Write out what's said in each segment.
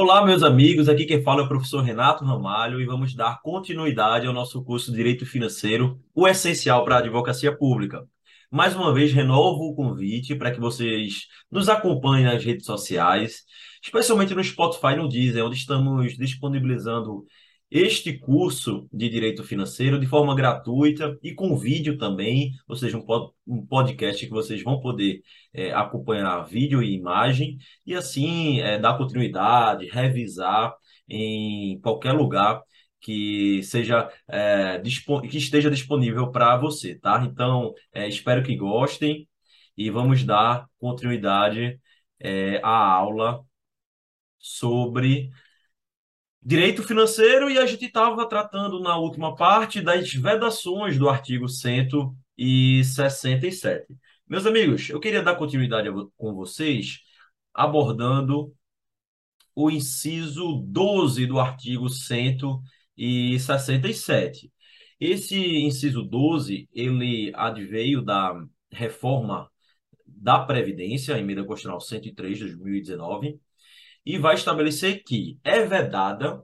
Olá, meus amigos. Aqui quem fala é o professor Renato Ramalho e vamos dar continuidade ao nosso curso de Direito Financeiro, o essencial para a advocacia pública. Mais uma vez, renovo o convite para que vocês nos acompanhem nas redes sociais, especialmente no Spotify e no Deezer, onde estamos disponibilizando este curso de Direito Financeiro de forma gratuita e com vídeo também, ou seja, um podcast que vocês vão poder é, acompanhar vídeo e imagem e assim é, dar continuidade, revisar em qualquer lugar que seja é, que esteja disponível para você, tá? Então, é, espero que gostem e vamos dar continuidade é, à aula sobre direito financeiro e a gente estava tratando na última parte das vedações do artigo 167. Meus amigos, eu queria dar continuidade com vocês abordando o inciso 12 do artigo 167. Esse inciso 12, ele adveio da reforma da Previdência, emenda constitucional 103 de 2019, e vai estabelecer que é vedada,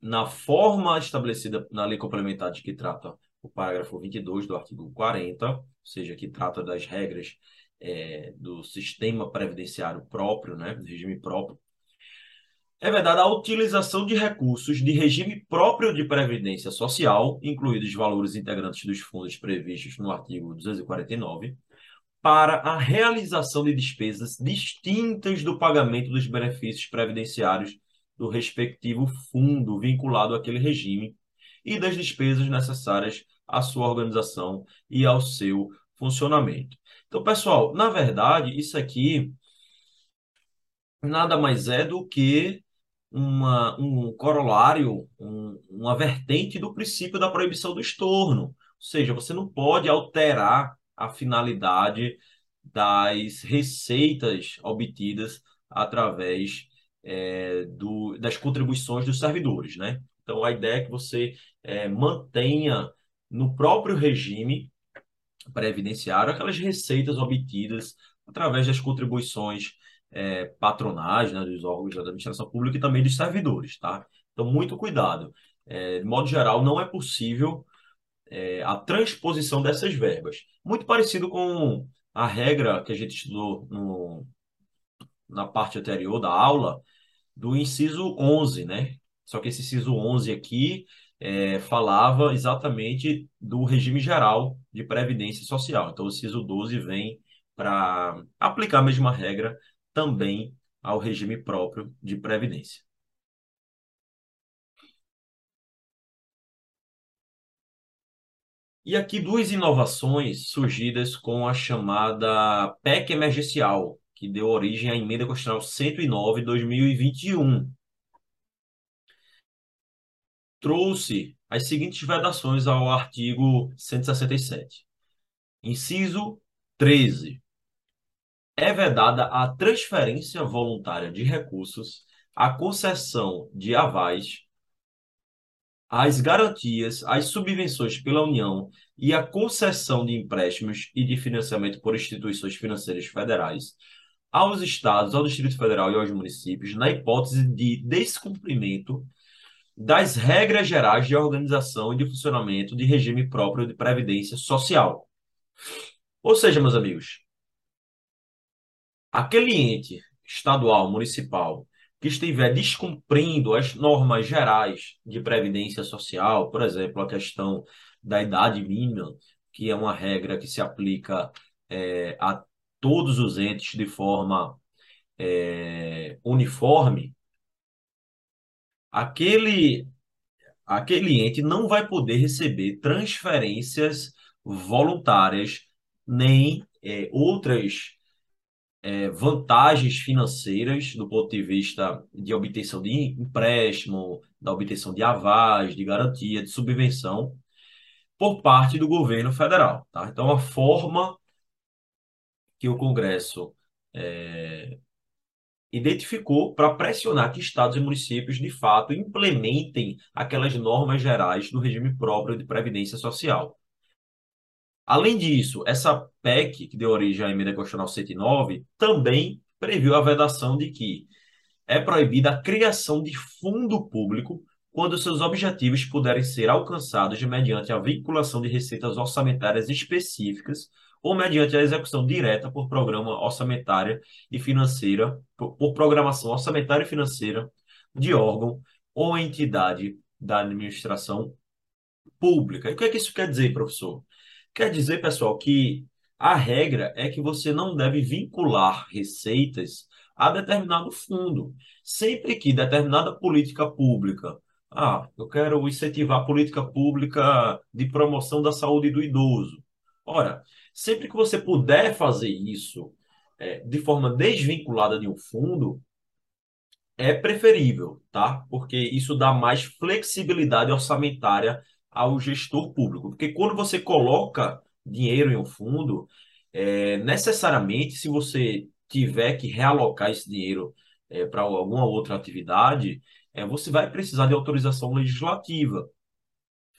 na forma estabelecida na lei complementar de que trata o parágrafo 22 do artigo 40, ou seja, que trata das regras é, do sistema previdenciário próprio, né, do regime próprio, é vedada a utilização de recursos de regime próprio de previdência social, incluídos valores integrantes dos fundos previstos no artigo 249, para a realização de despesas distintas do pagamento dos benefícios previdenciários do respectivo fundo vinculado àquele regime e das despesas necessárias à sua organização e ao seu funcionamento. Então, pessoal, na verdade, isso aqui nada mais é do que uma, um corolário, um, uma vertente do princípio da proibição do estorno. Ou seja, você não pode alterar a finalidade das receitas obtidas através é, do, das contribuições dos servidores, né? Então, a ideia é que você é, mantenha no próprio regime previdenciário aquelas receitas obtidas através das contribuições é, patronais, né, dos órgãos da administração pública e também dos servidores, tá? Então, muito cuidado. É, de modo geral, não é possível é, a transposição dessas verbas. Muito parecido com a regra que a gente estudou no, na parte anterior da aula, do inciso 11, né? Só que esse inciso 11 aqui é, falava exatamente do regime geral de previdência social. Então, o inciso 12 vem para aplicar a mesma regra também ao regime próprio de previdência. E aqui duas inovações surgidas com a chamada PEC emergencial, que deu origem à Emenda Constitucional 109 de 2021. Trouxe as seguintes vedações ao artigo 167. Inciso 13. É vedada a transferência voluntária de recursos, a concessão de avais as garantias, as subvenções pela União e a concessão de empréstimos e de financiamento por instituições financeiras federais aos estados, ao Distrito Federal e aos municípios, na hipótese de descumprimento das regras gerais de organização e de funcionamento de regime próprio de previdência social. Ou seja, meus amigos, aquele ente estadual, municipal, que estiver descumprindo as normas gerais de previdência social, por exemplo, a questão da idade mínima, que é uma regra que se aplica é, a todos os entes de forma é, uniforme, aquele, aquele ente não vai poder receber transferências voluntárias nem é, outras é, vantagens financeiras do ponto de vista de obtenção de empréstimo, da obtenção de avais, de garantia, de subvenção por parte do governo federal. Tá? Então, a forma que o Congresso é, identificou para pressionar que estados e municípios, de fato, implementem aquelas normas gerais do regime próprio de previdência social. Além disso, essa PEC, que deu origem à emenda constitucional 109, também previu a vedação de que é proibida a criação de fundo público quando seus objetivos puderem ser alcançados mediante a vinculação de receitas orçamentárias específicas ou mediante a execução direta por programa orçamentária e financeira, por, programação orçamentária e financeira de órgão ou entidade da administração pública. E o que é que isso quer dizer, professor? Quer dizer, pessoal, que a regra é que você não deve vincular receitas a determinado fundo. Sempre que determinada política pública, ah, eu quero incentivar a política pública de promoção da saúde do idoso. Ora, sempre que você puder fazer isso é, de forma desvinculada de um fundo, é preferível, tá? Porque isso dá mais flexibilidade orçamentária ao gestor público. Porque quando você coloca dinheiro em um fundo, é, necessariamente, se você tiver que realocar esse dinheiro é, para alguma outra atividade, é, você vai precisar de autorização legislativa,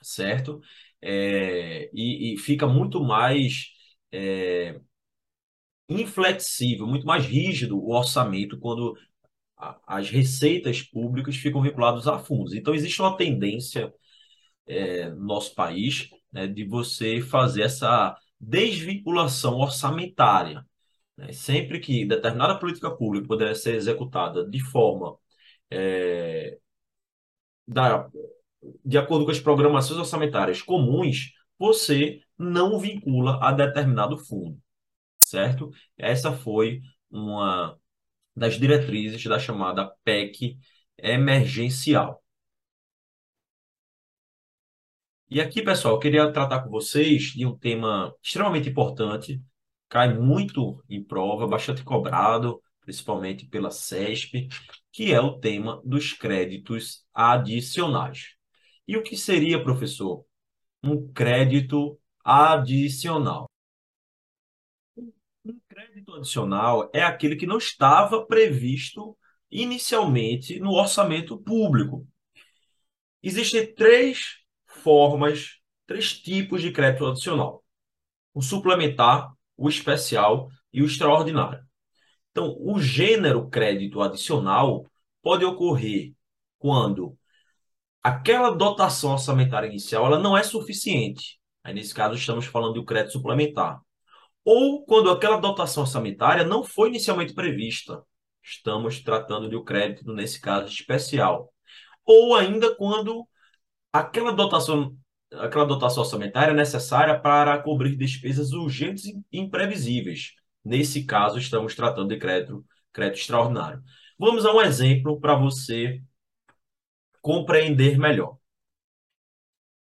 certo? É, e, e, fica muito mais é, inflexível, muito mais rígido o orçamento quando as receitas públicas ficam vinculadas a fundos. Então, existe uma tendência é, no nosso país né, de você fazer essa desvinculação orçamentária. Né? Sempre que determinada política pública puder ser executada de forma é, da, de acordo com as programações orçamentárias comuns, você não vincula a determinado fundo, certo? Essa foi uma das diretrizes da chamada PEC emergencial. E aqui, pessoal, eu queria tratar com vocês de um tema extremamente importante, cai muito em prova, bastante cobrado, principalmente pela CESP, que é o tema dos créditos adicionais. E o que seria, professor? Um crédito adicional. Um crédito adicional é aquele que não estava previsto inicialmente no orçamento público. Existem três formas, três tipos de crédito adicional: o suplementar, o especial e o extraordinário. Então, o gênero crédito adicional pode ocorrer quando aquela dotação orçamentária inicial ela não é suficiente. Aí, nesse caso, estamos falando do crédito suplementar. Ou quando aquela dotação orçamentária não foi inicialmente prevista. Estamos tratando de um crédito, nesse caso, especial. Ou ainda quando aquela dotação, aquela dotação orçamentária é necessária para cobrir despesas urgentes e imprevisíveis. Nesse caso, estamos tratando de crédito, crédito extraordinário. Vamos a um exemplo para você compreender melhor.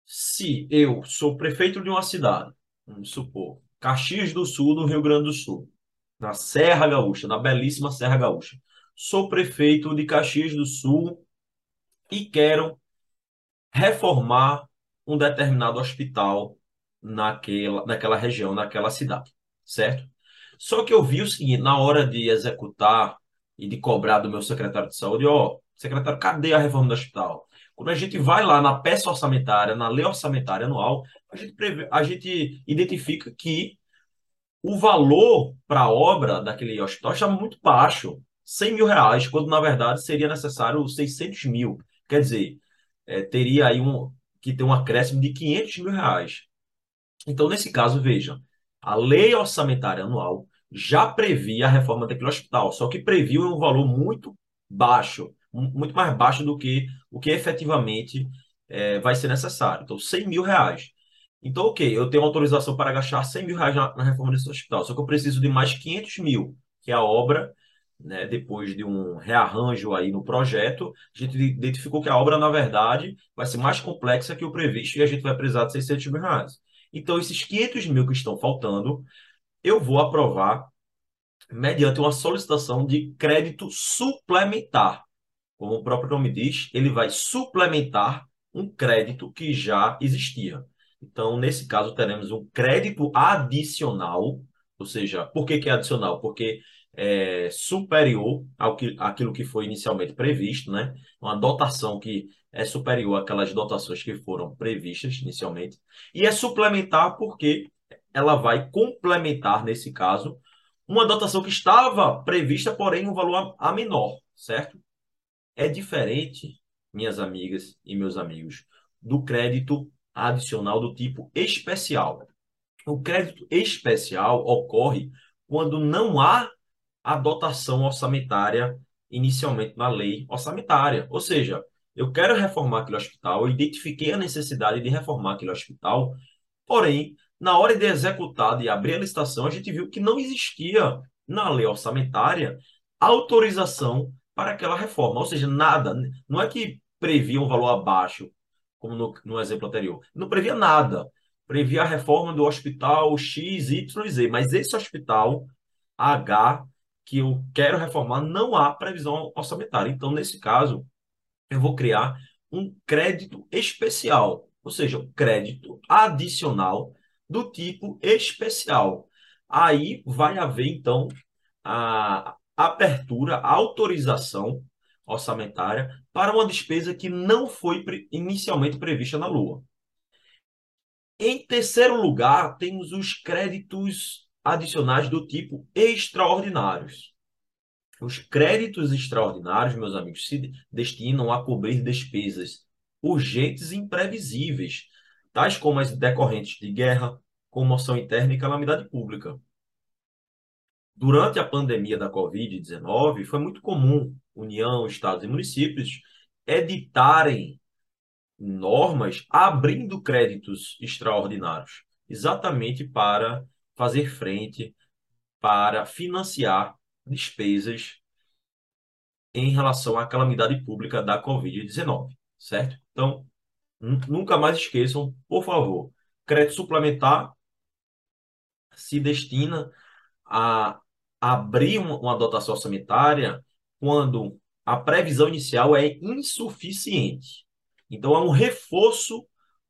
Se eu sou prefeito de uma cidade, vamos supor, Caxias do Sul, no Rio Grande do Sul, na Serra Gaúcha, na belíssima Serra Gaúcha. Sou prefeito de Caxias do Sul e quero reformar um determinado hospital naquela, naquela região, naquela cidade, certo? Só que eu vi o seguinte, na hora de executar e de cobrar do meu secretário de saúde, ó, secretário, cadê a reforma do hospital? Quando a gente vai lá na peça orçamentária, na lei orçamentária anual, a gente, prevê, a gente identifica que o valor para a obra daquele hospital estava muito baixo, 100 mil reais, quando na verdade seria necessário 600 mil. Quer dizer, é, teria aí um, que ter um acréscimo de 500 mil reais. Então, nesse caso, veja, a lei orçamentária anual já previa a reforma daquele hospital, só que previu um valor muito baixo, muito mais baixo do que o que efetivamente é, vai ser necessário. Então, 100 mil reais. Então, ok, eu tenho autorização para gastar 100 mil reais na, na reforma desse hospital, só que eu preciso de mais 500 mil, que é a obra né, depois de um rearranjo aí no projeto, a gente identificou que a obra, na verdade, vai ser mais complexa que o previsto e a gente vai precisar de 600 mil reais. Então, esses 500 mil que estão faltando, eu vou aprovar mediante uma solicitação de crédito suplementar. Como o próprio nome diz, ele vai suplementar um crédito que já existia. Então, nesse caso, teremos um crédito adicional, ou seja, por que, que é adicional? Porque é, superior ao que, àquilo que foi inicialmente previsto, né? Uma dotação que é superior àquelas dotações que foram previstas inicialmente. E é suplementar porque ela vai complementar, nesse caso, uma dotação que estava prevista, porém, um valor a menor, certo? é diferente, minhas amigas e meus amigos, do crédito adicional do tipo especial. O crédito especial ocorre quando não há a dotação orçamentária inicialmente na lei orçamentária. Ou seja, eu quero reformar aquele hospital, eu identifiquei a necessidade de reformar aquele hospital, porém, na hora de executar, de abrir a licitação, a gente viu que não existia na lei orçamentária autorização para aquela reforma. Ou seja, nada. Não é que previa um valor abaixo, como no, no exemplo anterior. Não previa nada. Previa a reforma do hospital X, Y, Z. Mas esse hospital H que eu quero reformar, não há previsão orçamentária. Então, nesse caso, eu vou criar um crédito especial, ou seja, um crédito adicional do tipo especial. Aí vai haver, então, a abertura, a autorização orçamentária para uma despesa que não foi inicialmente prevista na Lua. Em terceiro lugar, temos os créditos adicionais do tipo extraordinários. Os créditos extraordinários, meus amigos, se destinam a cobrir despesas urgentes e imprevisíveis, tais como as decorrentes de guerra, comoção interna e calamidade pública. Durante a pandemia da Covid-19, foi muito comum União, Estados e municípios editarem normas abrindo créditos extraordinários, exatamente para fazer frente, para financiar despesas em relação à calamidade pública da Covid-19, certo? Então, nunca mais esqueçam, por favor, crédito suplementar se destina a abrir uma dotação orçamentária quando a previsão inicial é insuficiente. Então, é um reforço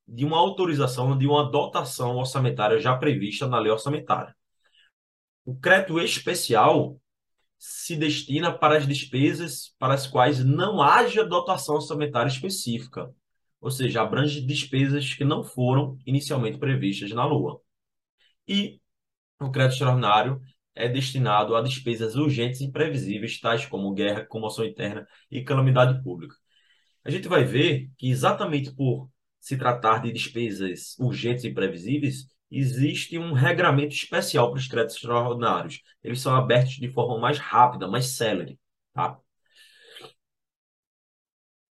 de uma autorização de uma dotação orçamentária já prevista na lei orçamentária. O crédito especial se destina para as despesas para as quais não haja dotação orçamentária específica, ou seja, abrange despesas que não foram inicialmente previstas na LOA. E o crédito extraordinário é destinado a despesas urgentes e imprevisíveis, tais como guerra, comoção interna e calamidade pública. A gente vai ver que exatamente por se tratar de despesas urgentes e imprevisíveis, existe um regramento especial para os créditos extraordinários. Eles são abertos de forma mais rápida, mais célere, tá?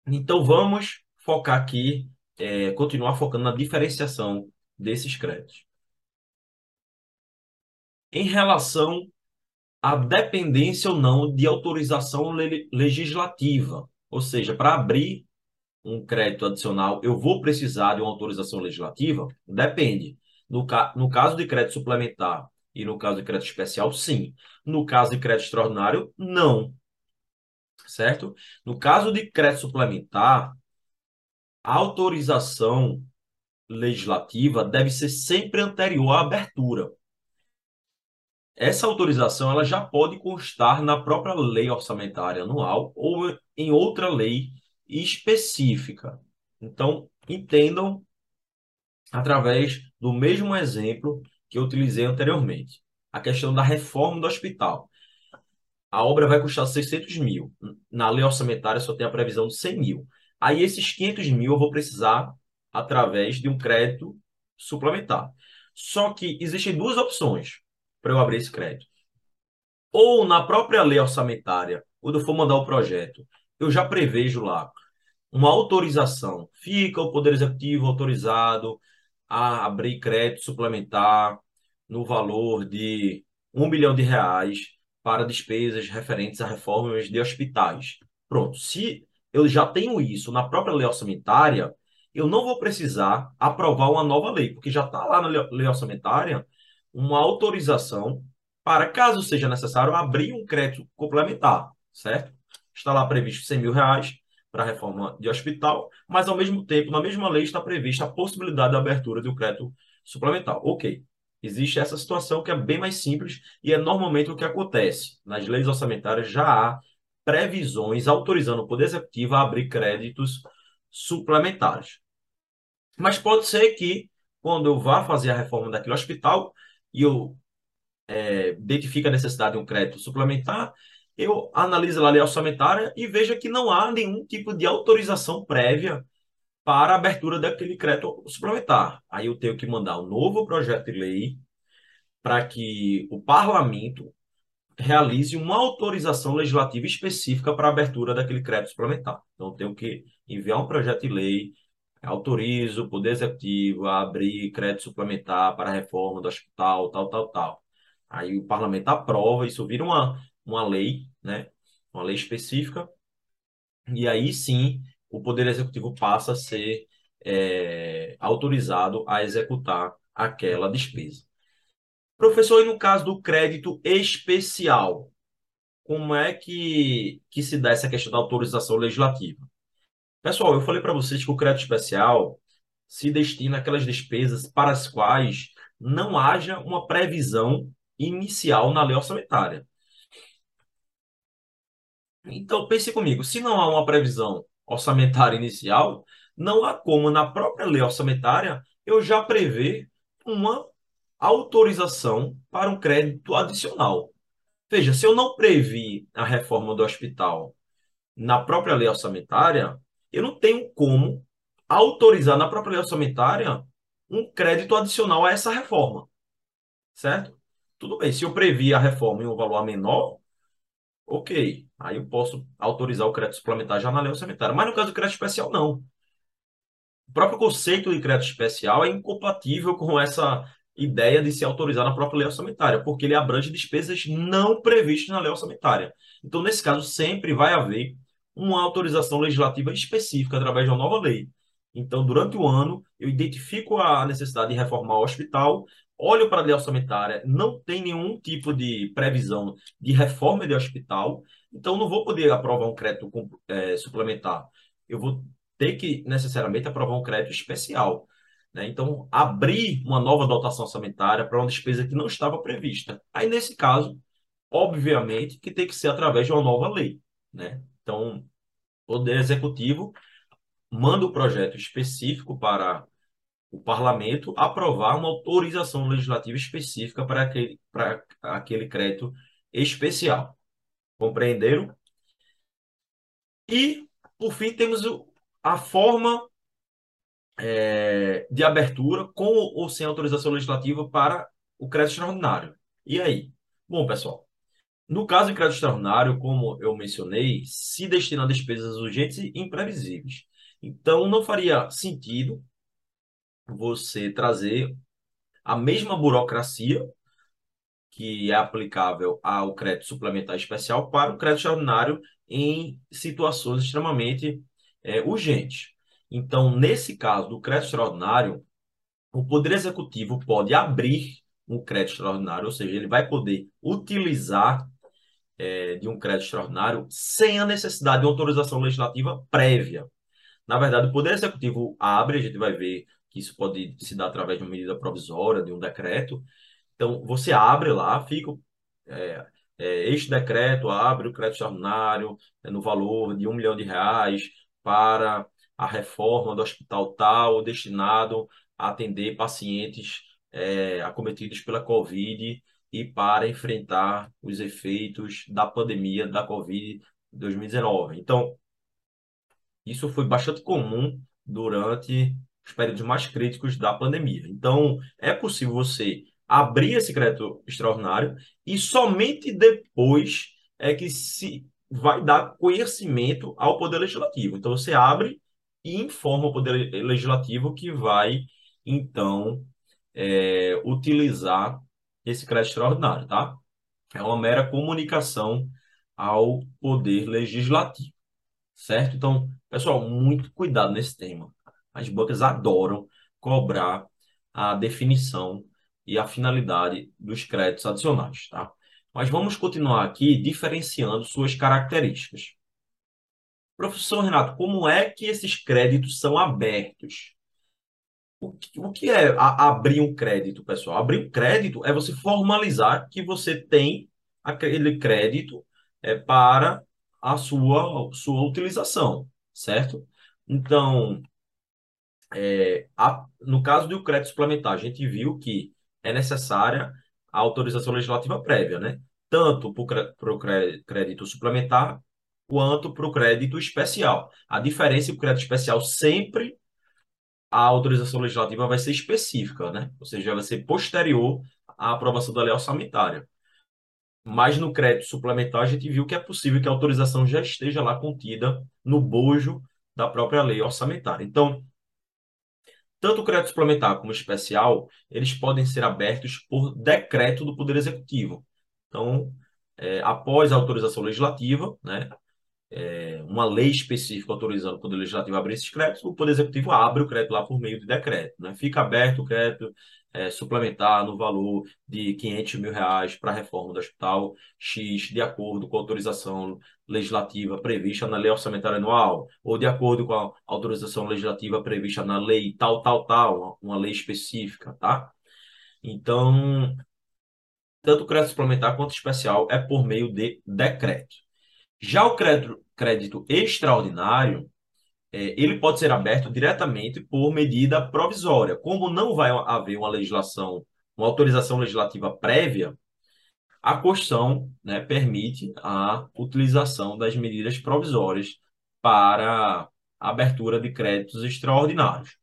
Então vamos focar aqui, é, continuar focando na diferenciação desses créditos. Em relação à dependência ou não de autorização legislativa, ou seja, para abrir um crédito adicional, eu vou precisar de uma autorização legislativa? Depende. No, ca no caso de crédito suplementar e no caso de crédito especial, sim. No caso de crédito extraordinário, não. Certo? No caso de crédito suplementar, a autorização legislativa deve ser sempre anterior à abertura. Essa autorização ela já pode constar na própria lei orçamentária anual ou em outra lei específica. Então, entendam através do mesmo exemplo que eu utilizei anteriormente. A questão da reforma do hospital. A obra vai custar 600 mil. Na lei orçamentária só tem a previsão de 100 mil. Aí esses 500 mil eu vou precisar através de um crédito suplementar. Só que existem duas opções para eu abrir esse crédito. Ou na própria lei orçamentária, quando eu for mandar o projeto, eu já prevejo lá uma autorização. Fica o Poder Executivo autorizado a abrir crédito suplementar no valor de um milhão de reais para despesas referentes a reformas de hospitais. Pronto. Se eu já tenho isso na própria lei orçamentária, eu não vou precisar aprovar uma nova lei, porque já está lá na lei orçamentária uma autorização para, caso seja necessário, abrir um crédito complementar, certo? Está lá previsto 100 mil reais para a reforma de hospital, mas ao mesmo tempo, na mesma lei, está prevista a possibilidade de abertura de um crédito suplementar. Ok. Existe essa situação que é bem mais simples e é normalmente o que acontece. Nas leis orçamentárias já há previsões autorizando o Poder Executivo a abrir créditos suplementares. Mas pode ser que, quando eu vá fazer a reforma daquele hospital e eu é, identifique a necessidade de um crédito suplementar, eu analiso a lei orçamentária e vejo que não há nenhum tipo de autorização prévia para a abertura daquele crédito suplementar. Aí eu tenho que mandar um novo projeto de lei para que o parlamento realize uma autorização legislativa específica para a abertura daquele crédito suplementar. Então, tenho que enviar um projeto de lei, autorizo o Poder Executivo a abrir crédito suplementar para a reforma do hospital, tal, tal, tal. Aí o parlamento aprova, isso vira uma, uma lei, né? Uma lei específica. E aí sim, o Poder Executivo passa a ser é, autorizado a executar aquela despesa. Professor, e no caso do crédito especial, como é que, que se dá essa questão da autorização legislativa? Pessoal, eu falei para vocês que o crédito especial se destina àquelas despesas para as quais não haja uma previsão inicial na lei orçamentária. Então, pense comigo, se não há uma previsão orçamentária inicial, não há como, na própria lei orçamentária, eu já prever uma autorização para um crédito adicional. Veja, se eu não previ a reforma do hospital na própria lei orçamentária, eu não tenho como autorizar na própria lei orçamentária um crédito adicional a essa reforma. Certo? Tudo bem, se eu previ a reforma em um valor menor, ok. Aí eu posso autorizar o crédito suplementar já na lei orçamentária. Mas no caso do crédito especial, não. O próprio conceito de crédito especial é incompatível com essa ideia de se autorizar na própria lei orçamentária, porque ele abrange despesas não previstas na lei orçamentária. Então, nesse caso, sempre vai haver uma autorização legislativa específica através de uma nova lei. Então, durante o ano, eu identifico a necessidade de reformar o hospital, olho para a lei orçamentária, não tem nenhum tipo de previsão de reforma de hospital, então não vou poder aprovar um crédito é, suplementar. Eu vou ter que necessariamente aprovar um crédito especial. Né? Então, abrir uma nova dotação orçamentária para uma despesa que não estava prevista. Aí, nesse caso, obviamente que tem que ser através de uma nova lei. Né? Então, o Poder Executivo manda o um projeto específico para o parlamento aprovar uma autorização legislativa específica para aquele, para aquele crédito especial. Compreenderam? E, por fim, temos a forma é, de abertura com ou sem autorização legislativa para o crédito extraordinário. E aí? Bom, pessoal, no caso de crédito extraordinário, como eu mencionei, se destina a despesas urgentes e imprevisíveis. Então, não faria sentido você trazer a mesma burocracia que é aplicável ao crédito suplementar especial para o crédito extraordinário em situações extremamente é, urgentes. Então, nesse caso do crédito extraordinário, o Poder Executivo pode abrir um crédito extraordinário, ou seja, ele vai poder utilizar é, de um crédito extraordinário sem a necessidade de autorização legislativa prévia. Na verdade, o Poder Executivo abre, a gente vai ver que isso pode se dar através de uma medida provisória, de um decreto. Então, você abre lá, fica. É, é, este decreto abre o crédito extraordinário é, no valor de um milhão de reais para a reforma do hospital tal, destinado a atender pacientes é, acometidos pela Covid e para enfrentar os efeitos da pandemia da Covid 2019. Então, isso foi bastante comum durante os períodos mais críticos da pandemia. Então, é possível você abrir esse crédito extraordinário e somente depois é que se vai dar conhecimento ao Poder Legislativo. Então, você abre e informa o Poder Legislativo que vai, então, é, utilizar esse crédito extraordinário, tá? É uma mera comunicação ao Poder Legislativo, certo? Então, pessoal, muito cuidado nesse tema. As bancas adoram cobrar a definição e a finalidade dos créditos adicionais, tá? Mas vamos continuar aqui diferenciando suas características. Professor Renato, como é que esses créditos são abertos? O que, o que é a, abrir um crédito, pessoal? Abrir um crédito é você formalizar que você tem aquele crédito é, para a sua, sua utilização, certo? Então, é, a, no caso do crédito suplementar, a gente viu que é necessária a autorização legislativa prévia, né? tanto para o crédito suplementar quanto para o crédito especial. A diferença é que o crédito especial sempre a autorização legislativa vai ser específica, né? Ou seja, vai ser posterior à aprovação da lei orçamentária. Mas no crédito suplementar a gente viu que é possível que a autorização já esteja lá contida no bojo da própria lei orçamentária. Então, tanto o crédito suplementar como o especial, eles podem ser abertos por decreto do Poder Executivo. Então, é, após a autorização legislativa, né, é, uma lei específica autorizando o Poder Legislativo a abrir esses créditos, o Poder Executivo abre o crédito lá por meio de decreto. Né? Fica aberto o crédito é, suplementar no valor de 500 mil reais para a reforma do hospital X, de acordo com a autorização legislativa prevista na lei orçamentária anual, ou de acordo com a autorização legislativa prevista na lei tal, tal, tal, uma lei específica, tá? Então, tanto o crédito suplementar quanto especial é por meio de decreto. Já o crédito, crédito extraordinário, é, ele pode ser aberto diretamente por medida provisória. Como não vai haver uma legislação, uma autorização legislativa prévia, a Constituição né, permite a utilização das medidas provisórias para a abertura de créditos extraordinários.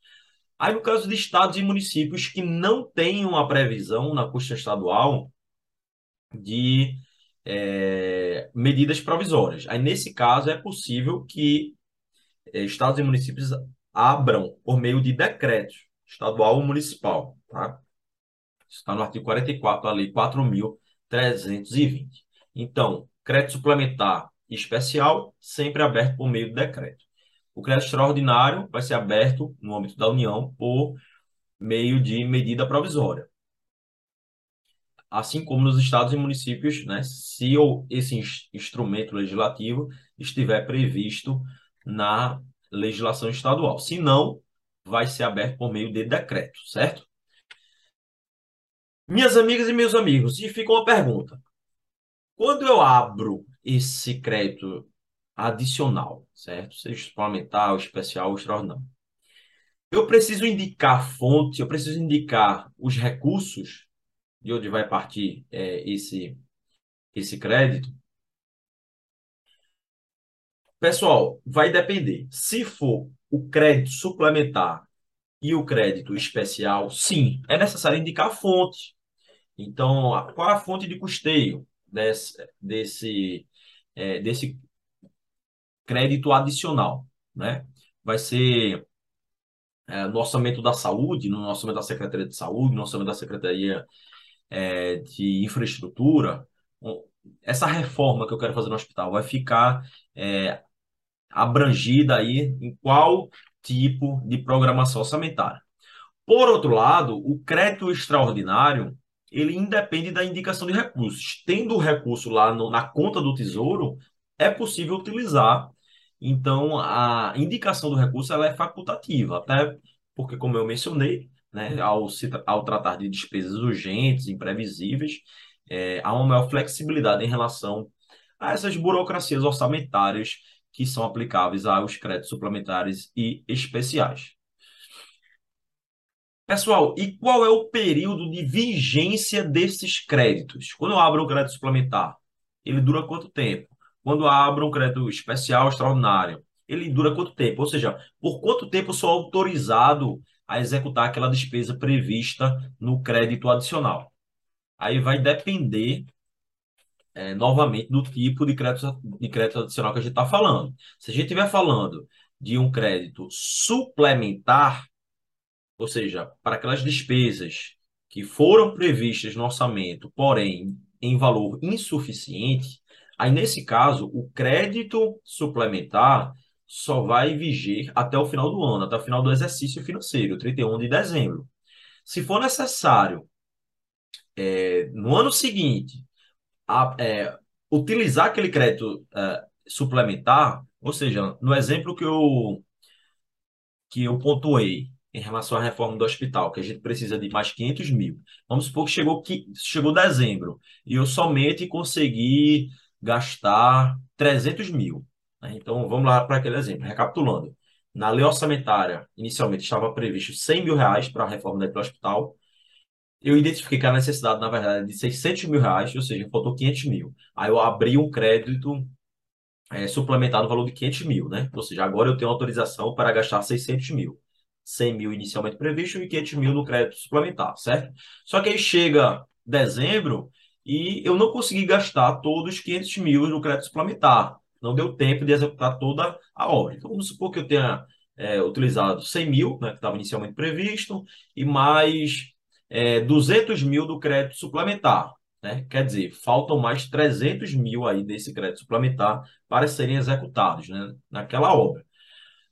Aí, no caso de estados e municípios que não têm uma previsão na Constituição Estadual de é, medidas provisórias. Aí, nesse caso, é possível que estados e municípios abram por meio de decretos estadual ou municipal. Tá? Está no artigo 44 da Lei 4.320. Então, crédito suplementar especial, sempre aberto por meio de decreto. O crédito extraordinário vai ser aberto no âmbito da União por meio de medida provisória assim como nos estados e municípios, né, se esse instrumento legislativo estiver previsto na legislação estadual. Se não, vai ser aberto por meio de decreto, certo? Minhas amigas e meus amigos, e fica uma pergunta. Quando eu abro esse crédito adicional, certo? Seja suplementar, especial, extraordinário. Eu preciso indicar fonte, eu preciso indicar os recursos de onde vai partir é, esse, esse crédito? Pessoal, vai depender. Se for o crédito suplementar e o crédito especial, sim, é necessário indicar a fonte. Então, qual é a fonte de custeio desse, desse, é, desse crédito adicional? Né? Vai ser é, no orçamento da saúde, no orçamento da Secretaria de Saúde, no orçamento da Secretaria é, de infraestrutura, essa reforma que eu quero fazer no hospital vai ficar é, abrangida aí em qual tipo de programação orçamentária. Por outro lado, o crédito extraordinário, ele independe da indicação de recursos. Tendo o recurso lá no, na conta do Tesouro, é possível utilizar. Então, a indicação do recurso ela é facultativa, até porque, como eu mencionei, né, ao, se, ao tratar de despesas urgentes, imprevisíveis, é, há uma maior flexibilidade em relação a essas burocracias orçamentárias que são aplicáveis aos créditos suplementares e especiais. Pessoal, e qual é o período de vigência desses créditos? Quando eu abro um crédito suplementar, ele dura quanto tempo? Quando eu abro um crédito especial extraordinário, ele dura quanto tempo? Ou seja, por quanto tempo eu sou autorizado a executar aquela despesa prevista no crédito adicional. Aí vai depender é, novamente do tipo de crédito, de crédito adicional que a gente está falando. Se a gente estiver falando de um crédito suplementar, ou seja, para aquelas despesas que foram previstas no orçamento, porém em valor insuficiente, aí nesse caso o crédito suplementar só vai vigir até o final do ano, até o final do exercício financeiro, 31 de dezembro. Se for necessário, é, no ano seguinte, a, é, utilizar aquele crédito é, suplementar, ou seja, no exemplo que eu, que eu pontuei em relação à reforma do hospital, que a gente precisa de mais 500 mil. Vamos supor que chegou, que chegou dezembro e eu somente consegui gastar 300 mil. Né? Então, vamos lá para aquele exemplo. Recapitulando. Na lei orçamentária, inicialmente estava previsto 100 mil reais para a reforma do hospital. Eu identifiquei que a necessidade, na verdade, é de 600 mil reais, ou seja, faltou 500 mil. Aí eu abri um crédito é, suplementar no valor de 500 mil, né? Ou seja, agora eu tenho autorização para gastar 600 mil. 100 mil inicialmente previsto e 500 mil no crédito suplementar, certo? Só que aí chega dezembro e eu não consegui gastar todos os 500 mil no crédito suplementar. Não deu tempo de executar toda a obra. Então, vamos supor que eu tenha é, utilizado 100 mil, né, que estava inicialmente previsto, e mais é, 200 mil do crédito suplementar. Né? Quer dizer, faltam mais 300 mil aí desse crédito suplementar para serem executados né, naquela obra.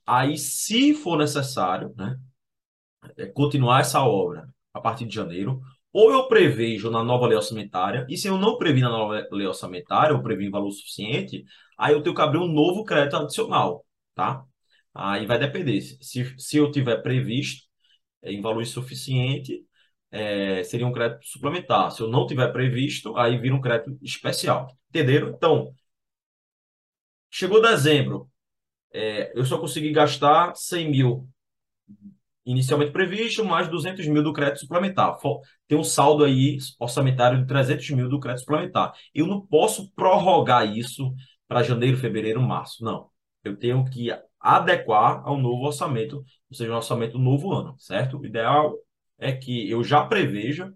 Aí, se for necessário, né, é, continuar essa obra a partir de janeiro, ou eu prevejo na nova lei orçamentária, e se eu não previ na nova lei orçamentária, eu previ em valor suficiente, aí eu tenho que abrir um novo crédito adicional, tá? Aí vai depender. Se, se eu tiver previsto em valor suficiente, é, seria um crédito suplementar. Se eu não tiver previsto, aí vira um crédito especial. Entenderam? Então, chegou dezembro, é, eu só consegui gastar 100 mil inicialmente previsto, mais 200 mil do crédito suplementar. Tem um saldo aí orçamentário de 300 mil do crédito suplementar. Eu não posso prorrogar isso para janeiro, fevereiro, março. Não. Eu tenho que adequar ao novo orçamento, ou seja, um orçamento do novo ano, certo? O ideal é que eu já preveja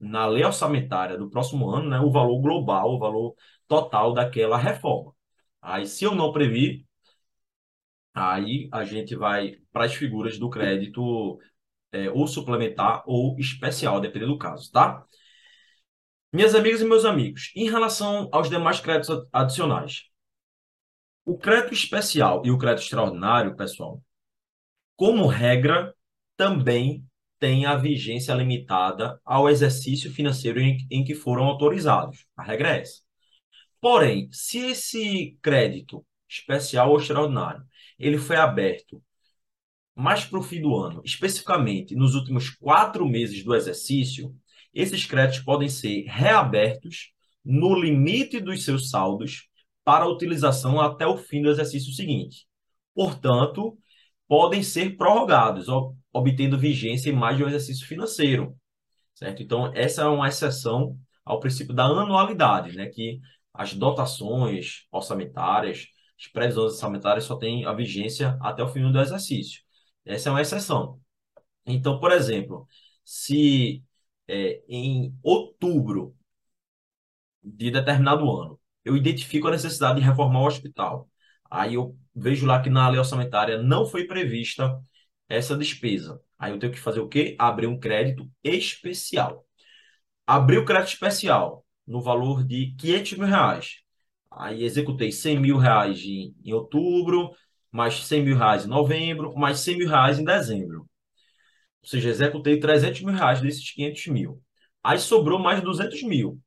na lei orçamentária do próximo ano, né, o valor global, o valor total daquela reforma. Aí, se eu não previ, aí a gente vai para as figuras do crédito é, ou suplementar ou especial, dependendo do caso, tá? Minhas amigas e meus amigos, em relação aos demais créditos adicionais, o crédito especial e o crédito extraordinário, pessoal, como regra, também tem a vigência limitada ao exercício financeiro em, em que foram autorizados. A regra é essa. Porém, se esse crédito especial ou extraordinário ele foi aberto mais para o fim do ano, especificamente nos últimos quatro meses do exercício, esses créditos podem ser reabertos no limite dos seus saldos para utilização até o fim do exercício seguinte. Portanto, podem ser prorrogados, obtendo vigência em mais de um exercício financeiro. Certo? Então, essa é uma exceção ao princípio da anualidade, né? que as dotações orçamentárias, as previsões orçamentárias só têm a vigência até o fim do exercício. Essa é uma exceção. Então, por exemplo, se é, em outubro de determinado ano eu identifico a necessidade de reformar o hospital, aí eu vejo lá que na lei orçamentária não foi prevista essa despesa. Aí eu tenho que fazer o quê? Abrir um crédito especial. Abrir o crédito especial no valor de 500 mil reais. Aí executei 100 mil reais em, em outubro, mais 100 mil reais em novembro, mais 100 mil reais em dezembro. Ou seja, executei 300 mil reais desses 500 mil. Aí sobrou mais 200 mil.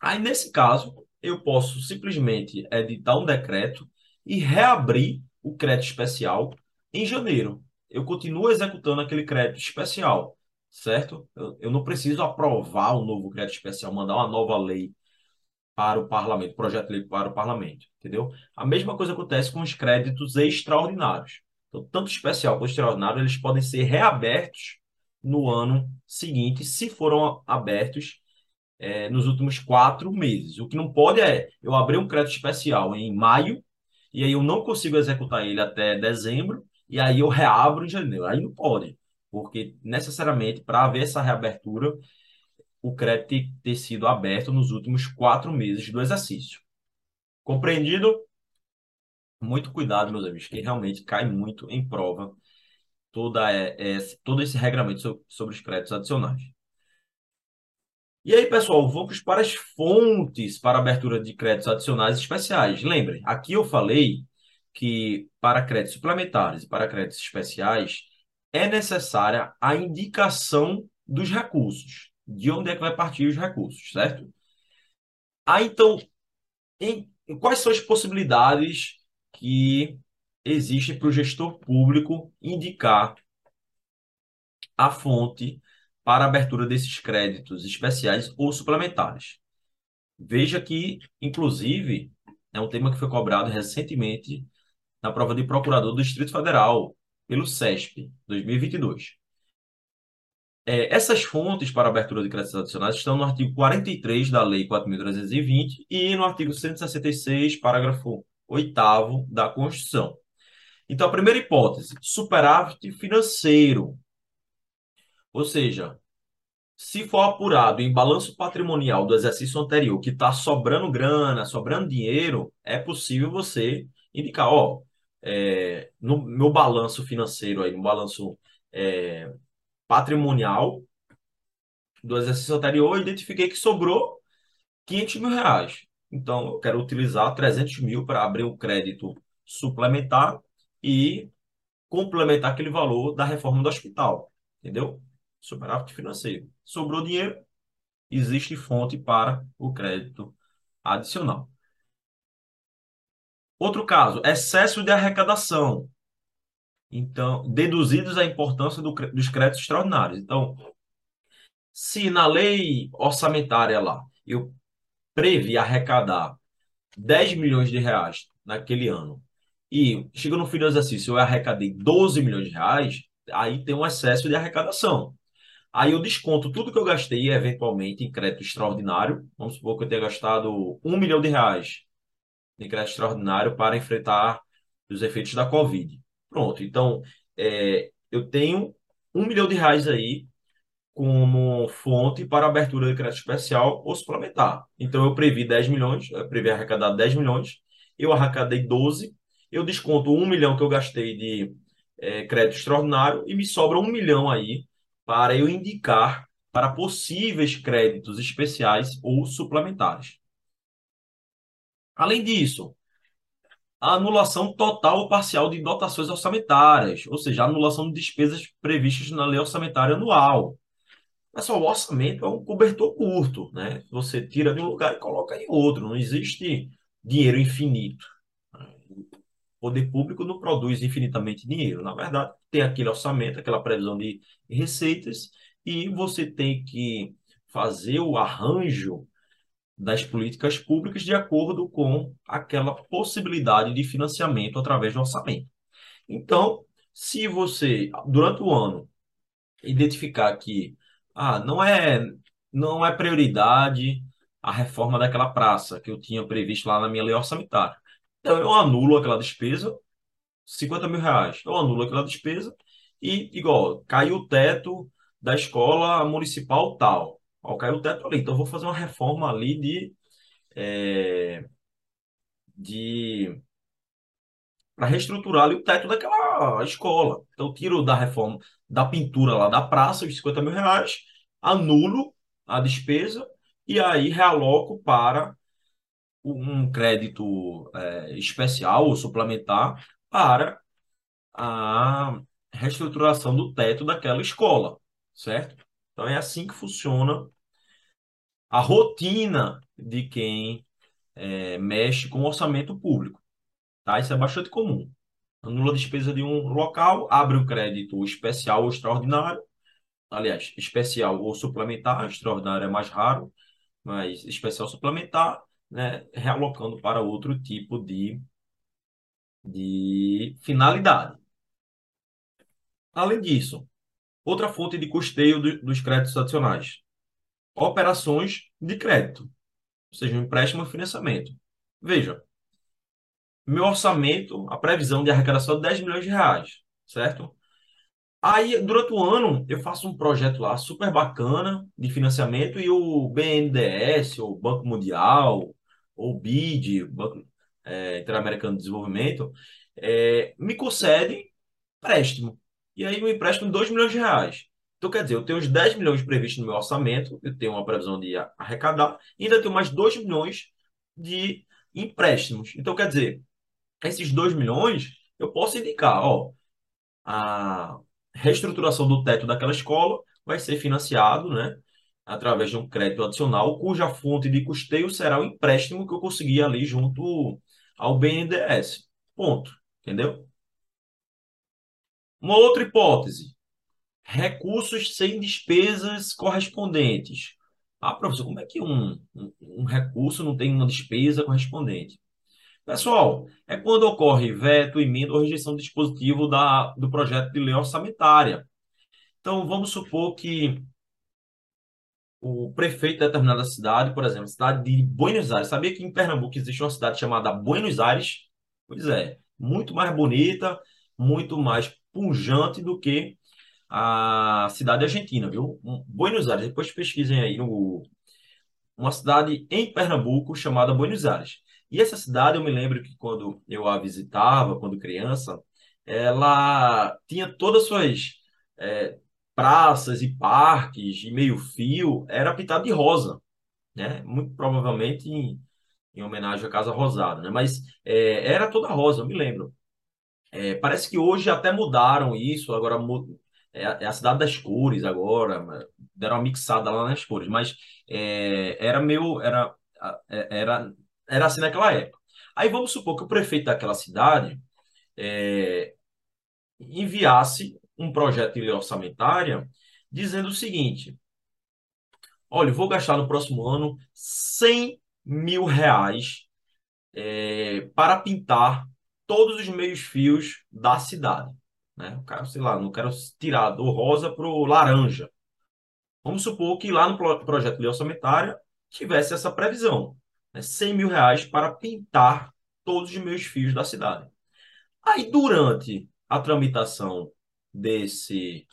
Aí, nesse caso, eu posso simplesmente editar um decreto e reabrir o crédito especial em janeiro. Eu continuo executando aquele crédito especial, certo? Eu, eu não preciso aprovar um novo crédito especial, mandar uma nova lei para o parlamento, projeto de lei para o parlamento, entendeu? A mesma coisa acontece com os créditos extraordinários. Então, tanto especial quanto extraordinário, eles podem ser reabertos no ano seguinte, se foram abertos é, nos últimos quatro meses. O que não pode é eu abrir um crédito especial em maio e aí eu não consigo executar ele até dezembro e aí eu reabro em janeiro. Aí não pode, porque necessariamente para haver essa reabertura o crédito ter sido aberto nos últimos quatro meses do exercício. Compreendido? Muito cuidado, meus amigos, que realmente cai muito em prova toda é, todo esse regramento sobre os créditos adicionais. E aí, pessoal, vamos para as fontes para abertura de créditos adicionais especiais. Lembrem, aqui eu falei que para créditos suplementares e para créditos especiais é necessária a indicação dos recursos de onde é que vai partir os recursos, certo? Ah, então, em, quais são as possibilidades que existem para o gestor público indicar a fonte para a abertura desses créditos especiais ou suplementares? Veja que, inclusive, é um tema que foi cobrado recentemente na prova de procurador do Distrito Federal pelo CESP 2022. É, essas fontes para abertura de créditos adicionais estão no artigo 43 da Lei 4.320 e no artigo 166, parágrafo 8 da Constituição. Então, a primeira hipótese, superávit financeiro. Ou seja, se for apurado em balanço patrimonial do exercício anterior que está sobrando grana, sobrando dinheiro, é possível você indicar, ó, é, no meu balanço financeiro aí, no balanço é, patrimonial do exercício anterior, eu identifiquei que sobrou 500 mil reais. Então, eu quero utilizar 300 mil para abrir um crédito suplementar e complementar aquele valor da reforma do hospital. Entendeu? Superávit financeiro. Sobrou dinheiro, existe fonte para o crédito adicional. Outro caso, excesso de arrecadação. Então, deduzidos a importância do, dos créditos extraordinários. Então, se na lei orçamentária lá eu previ arrecadar 10 milhões de reais naquele ano e chega no fim do exercício eu arrecadei 12 milhões de reais, aí tem um excesso de arrecadação. Aí eu desconto tudo que eu gastei eventualmente em crédito extraordinário. Vamos supor que eu tenha gastado um milhão de reais em crédito extraordinário para enfrentar os efeitos da Covid. Pronto, então é, eu tenho um milhão de reais aí como fonte para abertura de crédito especial ou suplementar. Então eu previ 10 milhões, eu previ arrecadar 10 milhões, eu arrecadei 12, eu desconto 1 milhão que eu gastei de é, crédito extraordinário e me sobra 1 milhão aí para eu indicar para possíveis créditos especiais ou suplementares. Além disso, a anulação total ou parcial de dotações orçamentárias, ou seja, a anulação de despesas previstas na lei orçamentária anual. Pessoal, o orçamento é um cobertor curto, né? Você tira de um lugar e coloca em outro, não existe dinheiro infinito. O poder público não produz infinitamente dinheiro. Na verdade, tem aquele orçamento, aquela previsão de receitas, e você tem que fazer o arranjo das políticas públicas de acordo com aquela possibilidade de financiamento através do orçamento. Então, se você, durante o ano, identificar que ah, não é, não é prioridade a reforma daquela praça que eu tinha previsto lá na minha lei orçamentária. Então, eu anulo aquela despesa, 50 mil reais. Eu anulo aquela despesa e, igual, caiu o teto da escola municipal tal. Ó, caiu o teto ali. Então, vou fazer uma reforma ali de. É, de para reestruturar ali o teto daquela escola. Então, tiro da reforma da pintura lá da praça, os 50 mil reais, anulo a despesa e aí realoco para um crédito é, especial ou suplementar para a reestruturação do teto daquela escola, certo? Então é assim que funciona a rotina de quem é, mexe com orçamento público. Tá? Isso é bastante comum. Anula a despesa de um local, abre um crédito especial ou extraordinário, aliás, especial ou suplementar, extraordinário é mais raro, mas especial suplementar, né, realocando para outro tipo de, de finalidade. Além disso, outra fonte de custeio do, dos créditos adicionais, operações de crédito, ou seja, um empréstimo e financiamento. Veja, meu orçamento, a previsão de arrecadação é 10 milhões de reais, certo? Aí, durante o ano, eu faço um projeto lá super bacana de financiamento e o BNDES, ou Banco Mundial, ou BID, Banco é, Interamericano de Desenvolvimento, é, me concede empréstimo. E aí, empréstimo de 2 milhões de reais. Então, quer dizer, eu tenho os 10 milhões previstos no meu orçamento, eu tenho uma previsão de arrecadar, e ainda tenho mais 2 milhões de empréstimos. Então, quer dizer, esses 2 milhões, eu posso indicar, ó, a reestruturação do teto daquela escola vai ser financiado, né, através de um crédito adicional, cuja fonte de custeio será o empréstimo que eu consegui ali junto ao BNDES. Ponto. Entendeu? Uma outra hipótese: recursos sem despesas correspondentes. Ah, professor, como é que um, um, um recurso não tem uma despesa correspondente? Pessoal, é quando ocorre veto, emenda ou rejeição do dispositivo da, do projeto de lei orçamentária. Então, vamos supor que o prefeito de determinada cidade, por exemplo, cidade de Buenos Aires. Sabia que em Pernambuco existe uma cidade chamada Buenos Aires? Pois é, muito mais bonita, muito mais pujante do que a cidade argentina, viu? Buenos Aires, depois pesquisem aí no Google. Uma cidade em Pernambuco chamada Buenos Aires. E essa cidade, eu me lembro que quando eu a visitava, quando criança, ela tinha todas as suas é, praças e parques de meio-fio, era pintado de rosa, né? Muito provavelmente em, em homenagem à Casa Rosada, né? Mas é, era toda rosa, eu me lembro. É, parece que hoje até mudaram isso, agora é, é, a cidade das cores agora, deram uma mixada lá nas cores, mas é, era meio, era, é, era, era assim naquela época. Aí vamos supor que o prefeito daquela cidade é, enviasse um projeto de lei orçamentária dizendo o seguinte: olha, vou gastar no próximo ano 100 mil reais é, para pintar todos os meios fios da cidade. Né? Sei lá, não quero tirar do rosa para o laranja. Vamos supor que lá no projeto de lei orçamentária tivesse essa previsão. Né? 100 mil reais para pintar todos os meios fios da cidade. Aí, durante a tramitação desse,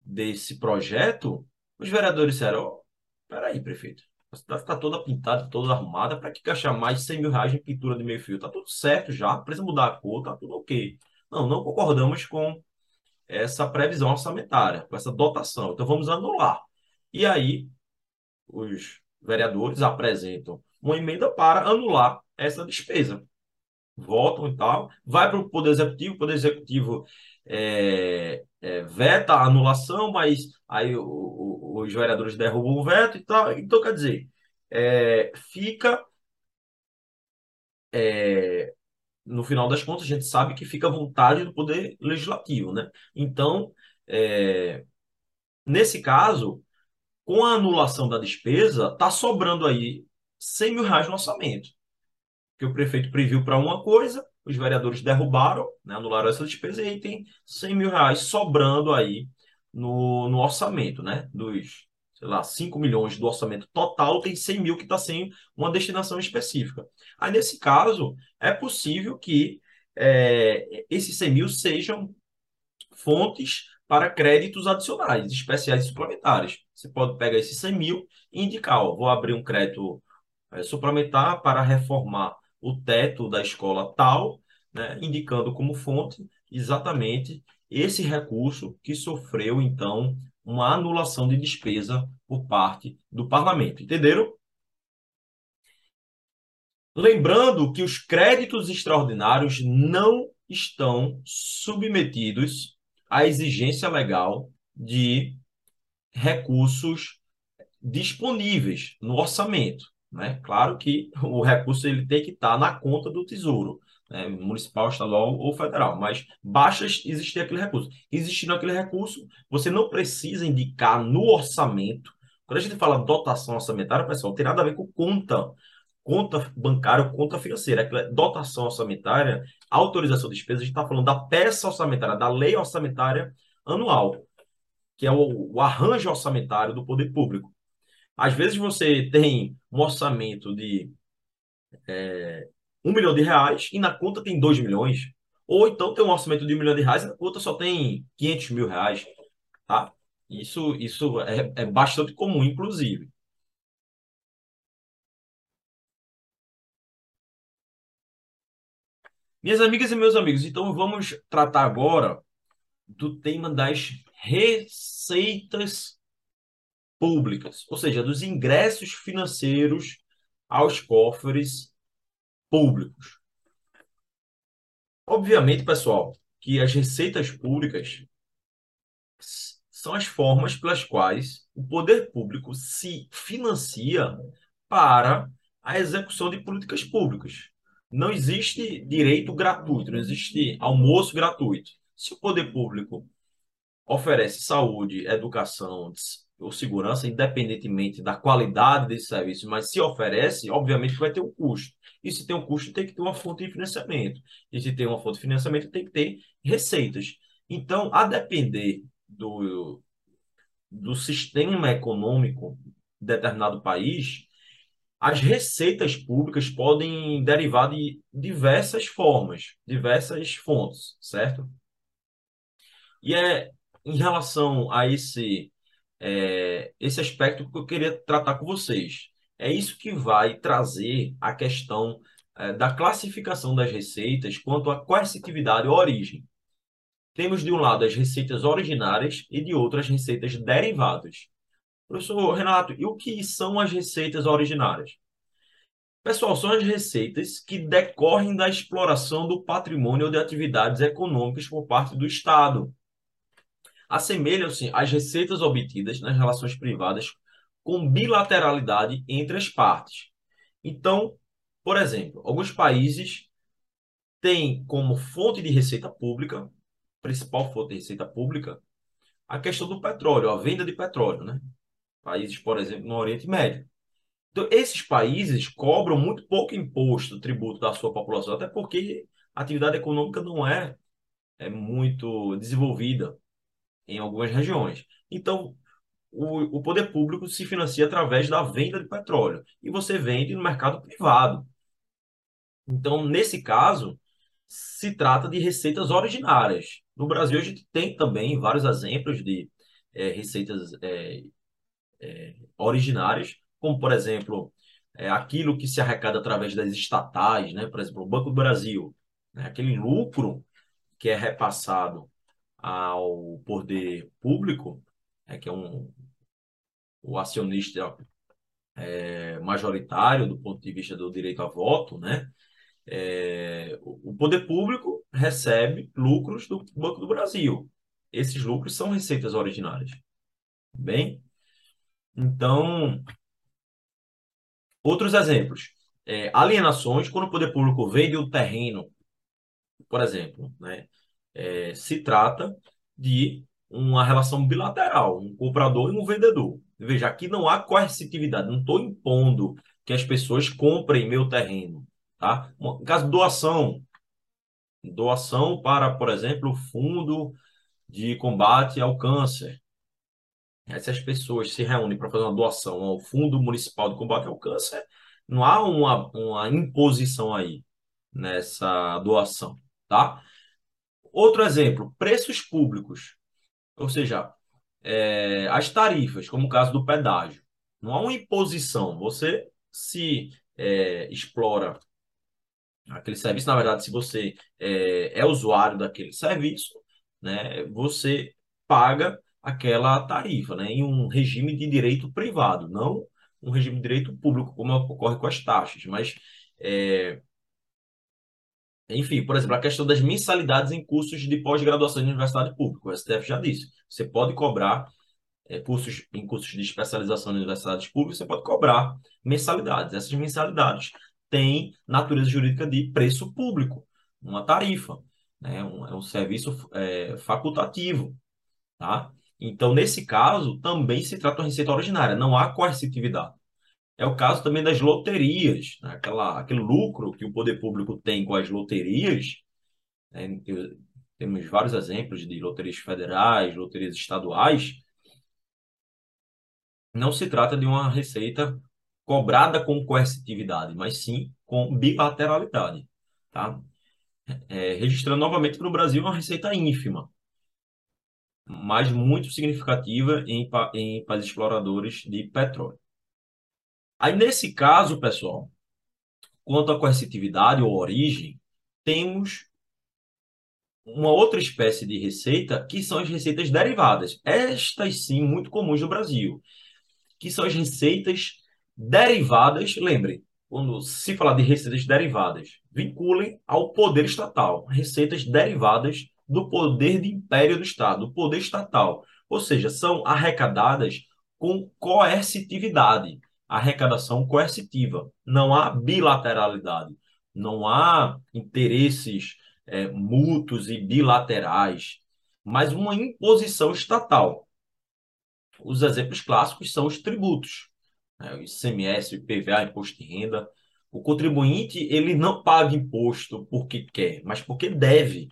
desse projeto, os vereadores disseram: oh, peraí, prefeito, a cidade está toda pintada, toda arrumada, para que gastar mais de 100 mil reais em pintura de meio fio? Está tudo certo já, precisa mudar a cor, está tudo ok. Não, não concordamos com essa previsão orçamentária, com essa dotação. Então vamos anular. E aí, os vereadores apresentam uma emenda para anular essa despesa. Votam e tal, vai para o Poder Executivo, o Poder Executivo é, é, veta a anulação, mas aí o, o, os vereadores derrubam o veto e tal. Então, quer dizer, é, fica. É, no final das contas, a gente sabe que fica à vontade do Poder Legislativo, né? Então, é, nesse caso, com a anulação da despesa, está sobrando aí 100 mil reais no orçamento. Que o prefeito previu para uma coisa, os vereadores derrubaram, né, anularam essa despesa e aí tem 100 mil reais sobrando aí no, no orçamento, né? Dos, sei lá, 5 milhões do orçamento total, tem 100 mil que está sem uma destinação específica. Aí, nesse caso, é possível que é, esses 100 mil sejam fontes para créditos adicionais, especiais e suplementares. Você pode pegar esses 100 mil e indicar, ó, vou abrir um crédito é, suplementar para reformar o teto da escola tal, né, indicando como fonte exatamente esse recurso que sofreu, então, uma anulação de despesa por parte do parlamento. Entenderam? Lembrando que os créditos extraordinários não estão submetidos à exigência legal de recursos disponíveis no orçamento. Né? Claro que o recurso ele tem que estar na conta do Tesouro, né? municipal, estadual ou federal, mas basta existir aquele recurso. Existindo aquele recurso, você não precisa indicar no orçamento. Quando a gente fala dotação orçamentária, pessoal, tem nada a ver com conta, conta bancária, conta financeira. Aquela dotação orçamentária, autorização de despesas, a gente está falando da peça orçamentária, da lei orçamentária anual, que é o, o arranjo orçamentário do poder público. Às vezes você tem um orçamento de é, um milhão de reais e na conta tem dois milhões. Ou então tem um orçamento de um milhão de reais e na conta só tem 500 mil reais. Tá? Isso, isso é, é bastante comum, inclusive. Minhas amigas e meus amigos, então vamos tratar agora do tema das receitas públicas, ou seja, dos ingressos financeiros aos cofres públicos. Obviamente, pessoal, que as receitas públicas são as formas pelas quais o poder público se financia para a execução de políticas públicas. Não existe direito gratuito, não existe almoço gratuito. Se o poder público oferece saúde, educação, ou segurança, independentemente da qualidade desse serviço, mas se oferece, obviamente vai ter um custo. E se tem um custo, tem que ter uma fonte de financiamento. E se tem uma fonte de financiamento, tem que ter receitas. Então, a depender do, do sistema econômico de determinado país, as receitas públicas podem derivar de diversas formas, diversas fontes, certo? E é em relação a esse, é, esse aspecto que eu queria tratar com vocês. É isso que vai trazer a questão é, da classificação das receitas quanto à coercitividade ou origem. Temos de um lado as receitas originárias e de outro as receitas derivadas. Professor Renato, e o que são as receitas originárias? Pessoal, são as receitas que decorrem da exploração do patrimônio ou de atividades econômicas por parte do Estado. Assemelham-se às receitas obtidas nas relações privadas com bilateralidade entre as partes. Então, por exemplo, alguns países têm como fonte de receita pública, principal fonte de receita pública, a questão do petróleo, a venda de petróleo, né? Países, por exemplo, no Oriente Médio. Então, esses países cobram muito pouco imposto, tributo da sua população, até porque a atividade econômica não é, é muito desenvolvida em algumas regiões. Então, o, o poder público se financia através da venda de petróleo e você vende no mercado privado. Então, nesse caso, se trata de receitas originárias. No Brasil, a gente tem também vários exemplos de é, receitas é, é, originárias, como, por exemplo, é, aquilo que se arrecada através das estatais, né? por exemplo, o Banco do Brasil, né? aquele lucro que é repassado ao poder público, é, que é um, o acionista é, majoritário do ponto de vista do direito a voto, né? É, o poder público recebe lucros do Banco do Brasil. Esses lucros são receitas originárias. Bem, então, outros exemplos. É, alienações, quando o poder público vende o terreno, por exemplo, né? É, se trata de uma relação bilateral, um comprador e um vendedor. Veja, aqui não há coercitividade, não estou impondo que as pessoas comprem meu terreno. Tá? No caso de doação, doação para, por exemplo, o Fundo de Combate ao Câncer. Se as pessoas se reúnem para fazer uma doação ao Fundo Municipal de Combate ao Câncer, não há uma, uma imposição aí nessa doação, tá? Outro exemplo, preços públicos. Ou seja, é, as tarifas, como o caso do pedágio. Não há uma imposição. Você se é, explora aquele serviço, na verdade, se você é, é usuário daquele serviço, né, você paga aquela tarifa, né, em um regime de direito privado, não um regime de direito público, como ocorre com as taxas. Mas é, enfim, por exemplo, a questão das mensalidades em cursos de pós-graduação em universidade pública. O STF já disse. Você pode cobrar é, cursos, em cursos de especialização em universidades públicas, você pode cobrar mensalidades. Essas mensalidades têm natureza jurídica de preço público, uma tarifa, né? um, é um serviço é, facultativo. Tá? Então, nesse caso, também se trata de receita originária, não há coercitividade. É o caso também das loterias, né? Aquela, aquele lucro que o poder público tem com as loterias. Né? Temos vários exemplos de loterias federais, loterias estaduais. Não se trata de uma receita cobrada com coercitividade, mas sim com bilateralidade. Tá? É, registrando novamente no Brasil uma receita ínfima, mas muito significativa em, em países exploradores de petróleo. Aí, nesse caso, pessoal, quanto à coercitividade ou origem, temos uma outra espécie de receita que são as receitas derivadas. Estas sim, muito comuns no Brasil, que são as receitas derivadas, lembrem, quando se falar de receitas derivadas, vinculem ao poder estatal, receitas derivadas do poder de império do Estado, do poder estatal. Ou seja, são arrecadadas com coercitividade arrecadação coercitiva. Não há bilateralidade, não há interesses é, mútuos e bilaterais, mas uma imposição estatal. Os exemplos clássicos são os tributos, né? o ICMS, o IPVA, imposto de renda. O contribuinte ele não paga imposto porque quer, mas porque deve.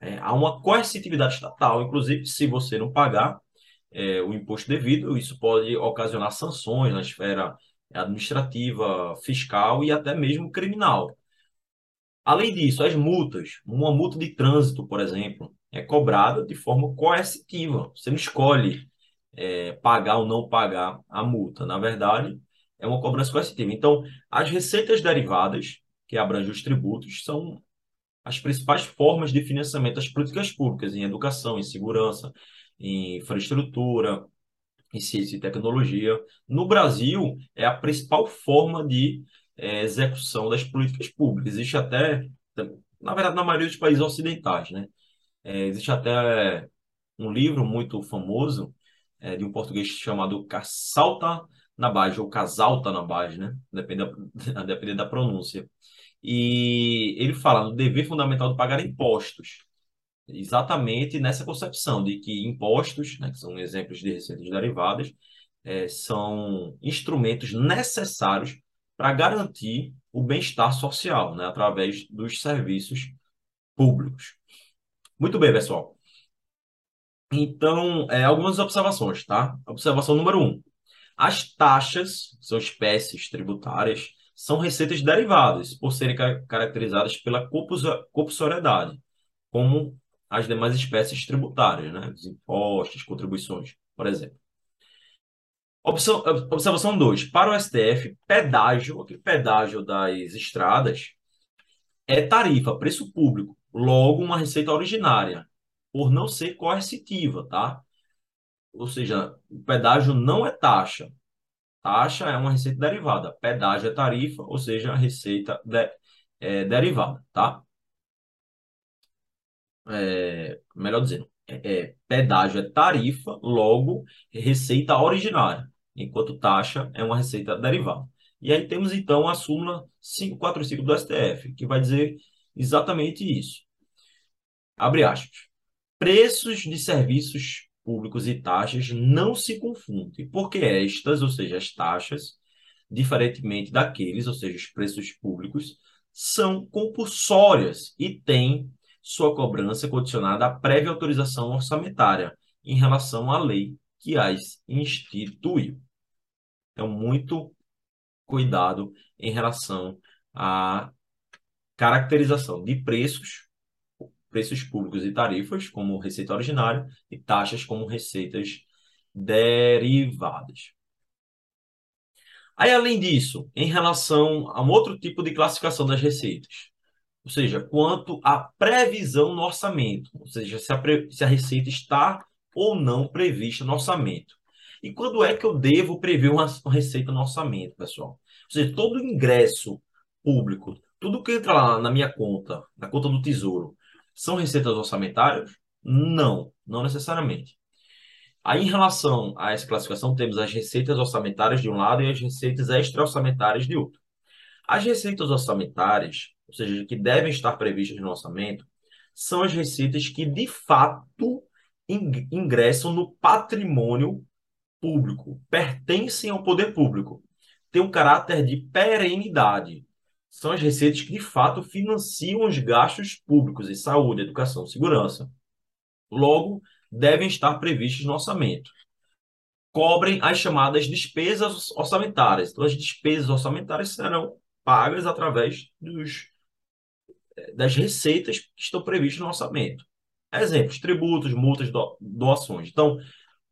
É, há uma coercitividade estatal, inclusive, se você não pagar é, o imposto devido, isso pode ocasionar sanções na esfera administrativa, fiscal e até mesmo criminal. Além disso, as multas, uma multa de trânsito, por exemplo, é cobrada de forma coercitiva. Você não escolhe é, pagar ou não pagar a multa. Na verdade, é uma cobrança coercitiva. Então, as receitas derivadas, que abrangem os tributos, são as principais formas de financiamento das políticas públicas em educação, em segurança, em infraestrutura, em ciência e tecnologia. No Brasil, é a principal forma de é, execução das políticas públicas. Existe até, na verdade, na maioria dos países ocidentais, né? É, existe até um livro muito famoso é, de um português chamado Casalta Nabage, ou Casalta Nabage, né? Depende da, depende da pronúncia. E ele fala no dever fundamental de pagar impostos. Exatamente nessa concepção de que impostos, né, que são exemplos de receitas derivadas, é, são instrumentos necessários para garantir o bem-estar social, né, através dos serviços públicos. Muito bem, pessoal. Então, é, algumas observações, tá? Observação número um. As taxas, são espécies tributárias, são receitas derivadas, por serem caracterizadas pela compulsoriedade, como as demais espécies tributárias, né? Os impostos, contribuições, por exemplo. Observação 2. Para o STF, pedágio, aquele pedágio das estradas, é tarifa, preço público, logo uma receita originária, por não ser coercitiva, tá? Ou seja, o pedágio não é taxa. Taxa é uma receita derivada. Pedágio é tarifa, ou seja, receita de, é, derivada, tá? É, melhor dizendo, é, é, pedágio é tarifa, logo receita originária, enquanto taxa é uma receita derivada. E aí temos então a súmula 545 do STF, que vai dizer exatamente isso. Abre aspas. Preços de serviços públicos e taxas não se confundem, porque estas, ou seja, as taxas, diferentemente daqueles, ou seja, os preços públicos, são compulsórias e têm sua cobrança condicionada à prévia autorização orçamentária em relação à lei que as instituiu. Então, muito cuidado em relação à caracterização de preços preços públicos e tarifas como receita originária e taxas como receitas derivadas. Aí, além disso, em relação a um outro tipo de classificação das receitas, ou seja, quanto à previsão no orçamento, ou seja, se a, pre... se a receita está ou não prevista no orçamento. E quando é que eu devo prever uma receita no orçamento, pessoal? Ou seja, todo ingresso público, tudo que entra lá na minha conta, na conta do Tesouro, são receitas orçamentárias? Não, não necessariamente. Aí, em relação a essa classificação, temos as receitas orçamentárias de um lado e as receitas extra-orçamentárias de outro. As receitas orçamentárias, ou seja, que devem estar previstas no orçamento, são as receitas que, de fato, ingressam no patrimônio público, pertencem ao poder público, têm um caráter de perenidade, são as receitas que, de fato, financiam os gastos públicos em saúde, educação, segurança. Logo, devem estar previstos no orçamento. Cobrem as chamadas despesas orçamentárias. Então, as despesas orçamentárias serão pagas através dos, das receitas que estão previstas no orçamento. Exemplos: tributos, multas, doações. Então,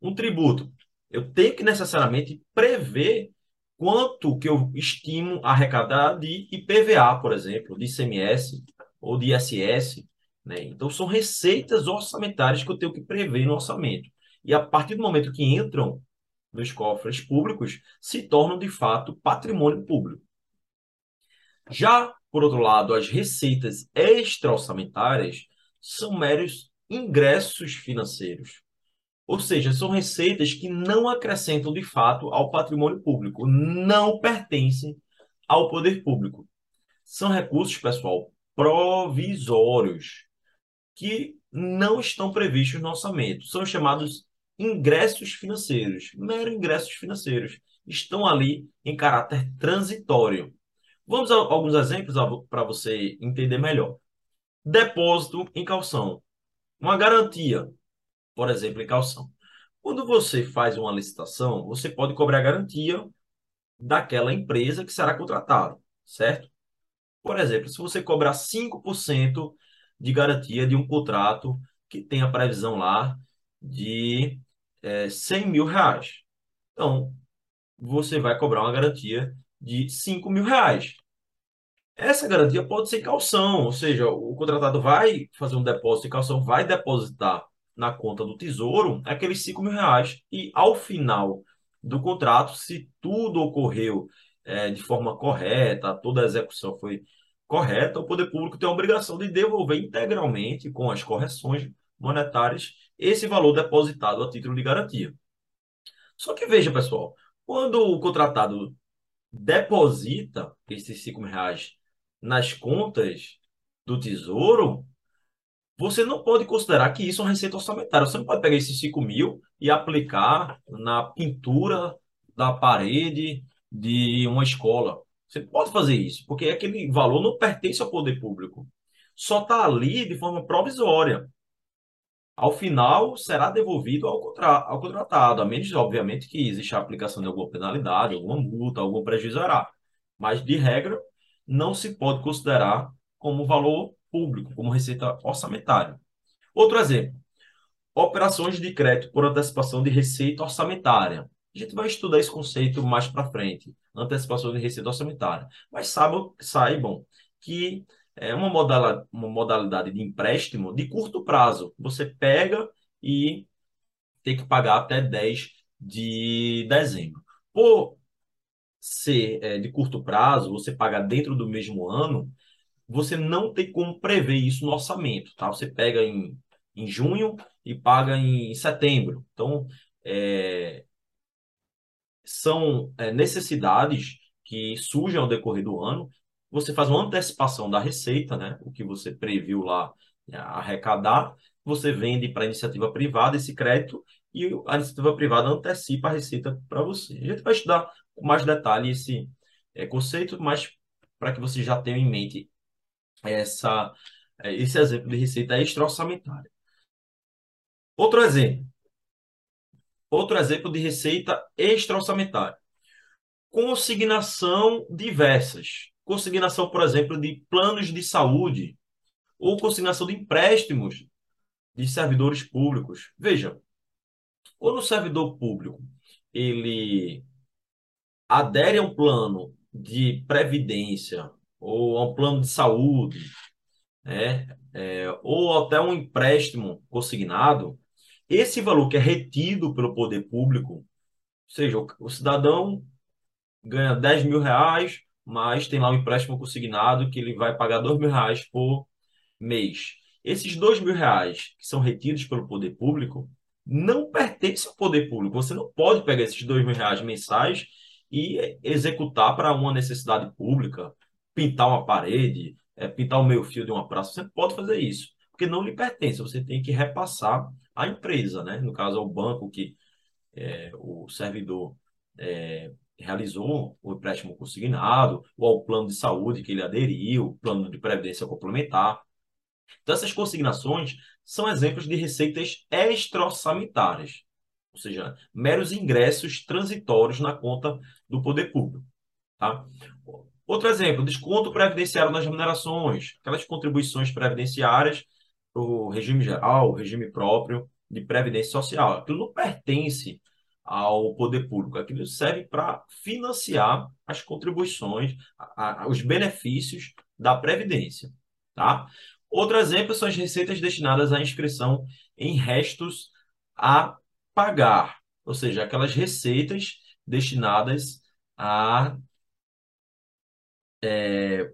um tributo, eu tenho que necessariamente prever quanto que eu estimo arrecadar de IPVA, por exemplo, de ICMS ou de ISS. Né? Então, são receitas orçamentárias que eu tenho que prever no orçamento. E a partir do momento que entram nos cofres públicos, se tornam de fato patrimônio público. Já, por outro lado, as receitas extra-orçamentárias são meros ingressos financeiros. Ou seja, são receitas que não acrescentam de fato ao patrimônio público, não pertencem ao poder público. São recursos, pessoal, provisórios, que não estão previstos no orçamento. São chamados ingressos financeiros, mero ingressos financeiros. Estão ali em caráter transitório. Vamos a alguns exemplos para você entender melhor. Depósito em calção. Uma garantia, por exemplo, em calção. Quando você faz uma licitação, você pode cobrar garantia daquela empresa que será contratada, certo? Por exemplo, se você cobrar 5% de garantia de um contrato que tem a previsão lá de é, 100 mil reais. Então, você vai cobrar uma garantia de 5 mil reais. Essa garantia pode ser calção, ou seja, o contratado vai fazer um depósito de calção, vai depositar na conta do tesouro aqueles 5 mil reais e ao final do contrato, se tudo ocorreu é, de forma correta, toda a execução foi correta, o poder público tem a obrigação de devolver integralmente, com as correções monetárias, esse valor depositado a título de garantia. Só que veja, pessoal, quando o contratado deposita esses 5 mil reais nas contas do Tesouro, você não pode considerar que isso é uma receita orçamentária. Você não pode pegar esses 5 mil e aplicar na pintura da parede de uma escola. Você pode fazer isso, porque aquele valor não pertence ao poder público. Só está ali de forma provisória. Ao final, será devolvido ao, contra ao contratado, a menos, obviamente, que exista a aplicação de alguma penalidade, alguma multa, algum prejuízo. Mas, de regra, não se pode considerar como valor público, como receita orçamentária. Outro exemplo: operações de crédito por antecipação de receita orçamentária. A gente vai estudar esse conceito mais para frente, antecipação de receita orçamentária. Mas saibam, saibam que é uma modalidade, uma modalidade de empréstimo de curto prazo. Você pega e tem que pagar até 10 de dezembro. Por ser é, de curto prazo, você paga dentro do mesmo ano, você não tem como prever isso no orçamento, tá? Você pega em, em junho e paga em setembro. Então, é, são é, necessidades que surgem ao decorrer do ano. Você faz uma antecipação da receita, né? O que você previu lá né, arrecadar, você vende para a iniciativa privada esse crédito e a iniciativa privada antecipa a receita para você. A gente vai estudar com mais detalhe esse é, conceito, mas para que você já tenha em mente essa, é, esse exemplo de receita extra-orçamentária. Outro exemplo. Outro exemplo de receita extra-orçamentária. Consignação diversas. Consignação, por exemplo, de planos de saúde ou consignação de empréstimos de servidores públicos. Veja, quando o servidor público ele adere a um plano de previdência ou a um plano de saúde, né, é, ou até um empréstimo consignado, esse valor que é retido pelo poder público, ou seja, o, o cidadão ganha 10 mil reais, mas tem lá um empréstimo consignado que ele vai pagar 2 mil reais por mês. Esses 2 mil reais que são retidos pelo poder público não pertencem ao poder público. Você não pode pegar esses 2 mil reais mensais e executar para uma necessidade pública, pintar uma parede, é, pintar o meio fio de uma praça. Você pode fazer isso, porque não lhe pertence. Você tem que repassar à empresa, né? No caso, ao banco que é, o servidor é, realizou o empréstimo consignado, ou ao plano de saúde que ele aderiu, plano de previdência complementar. Então, essas consignações são exemplos de receitas extra-orçamentárias, ou seja, meros ingressos transitórios na conta do poder público. Tá? Outro exemplo, desconto previdenciário nas remunerações, aquelas contribuições previdenciárias para o regime geral, regime próprio de previdência social. Aquilo não pertence ao poder público, aquilo serve para financiar as contribuições, a, a, os benefícios da previdência. Tá? Outro exemplo são as receitas destinadas à inscrição em restos a pagar, ou seja, aquelas receitas destinadas a é,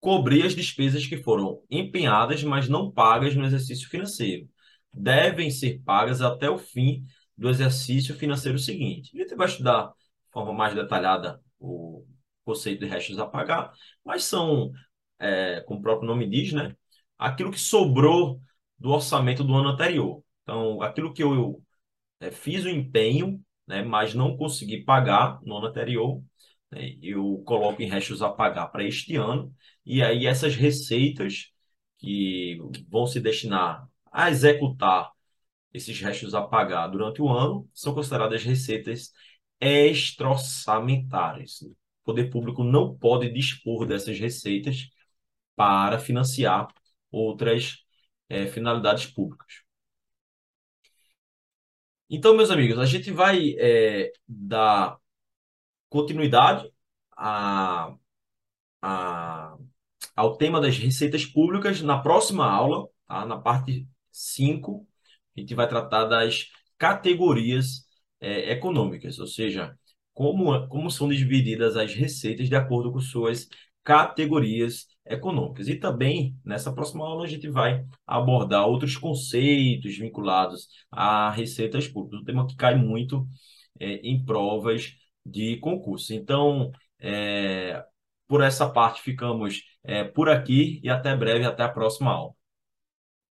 cobrir as despesas que foram empenhadas, mas não pagas no exercício financeiro. Devem ser pagas até o fim do exercício financeiro seguinte. A gente vai estudar de forma mais detalhada o conceito de restos a pagar, mas são, é, como o próprio nome diz, né, aquilo que sobrou do orçamento do ano anterior. Então, aquilo que eu é, fiz o empenho, né, mas não consegui pagar no ano anterior, né, eu coloco em restos a pagar para este ano, e aí essas receitas que vão se destinar a executar esses restos a pagar durante o ano são consideradas receitas extra-orçamentárias. O poder público não pode dispor dessas receitas para financiar outras é, finalidades públicas. Então, meus amigos, a gente vai é, dar continuidade a, a, ao tema das receitas públicas na próxima aula, tá? na parte 5, a gente vai tratar das categorias é, econômicas, ou seja, como, como são divididas as receitas de acordo com suas categorias econômicas. E também, nessa próxima aula, a gente vai abordar outros conceitos vinculados a receitas públicas, um tema que cai muito é, em provas de concurso. Então, é, por essa parte, ficamos é, por aqui e até breve, até a próxima aula.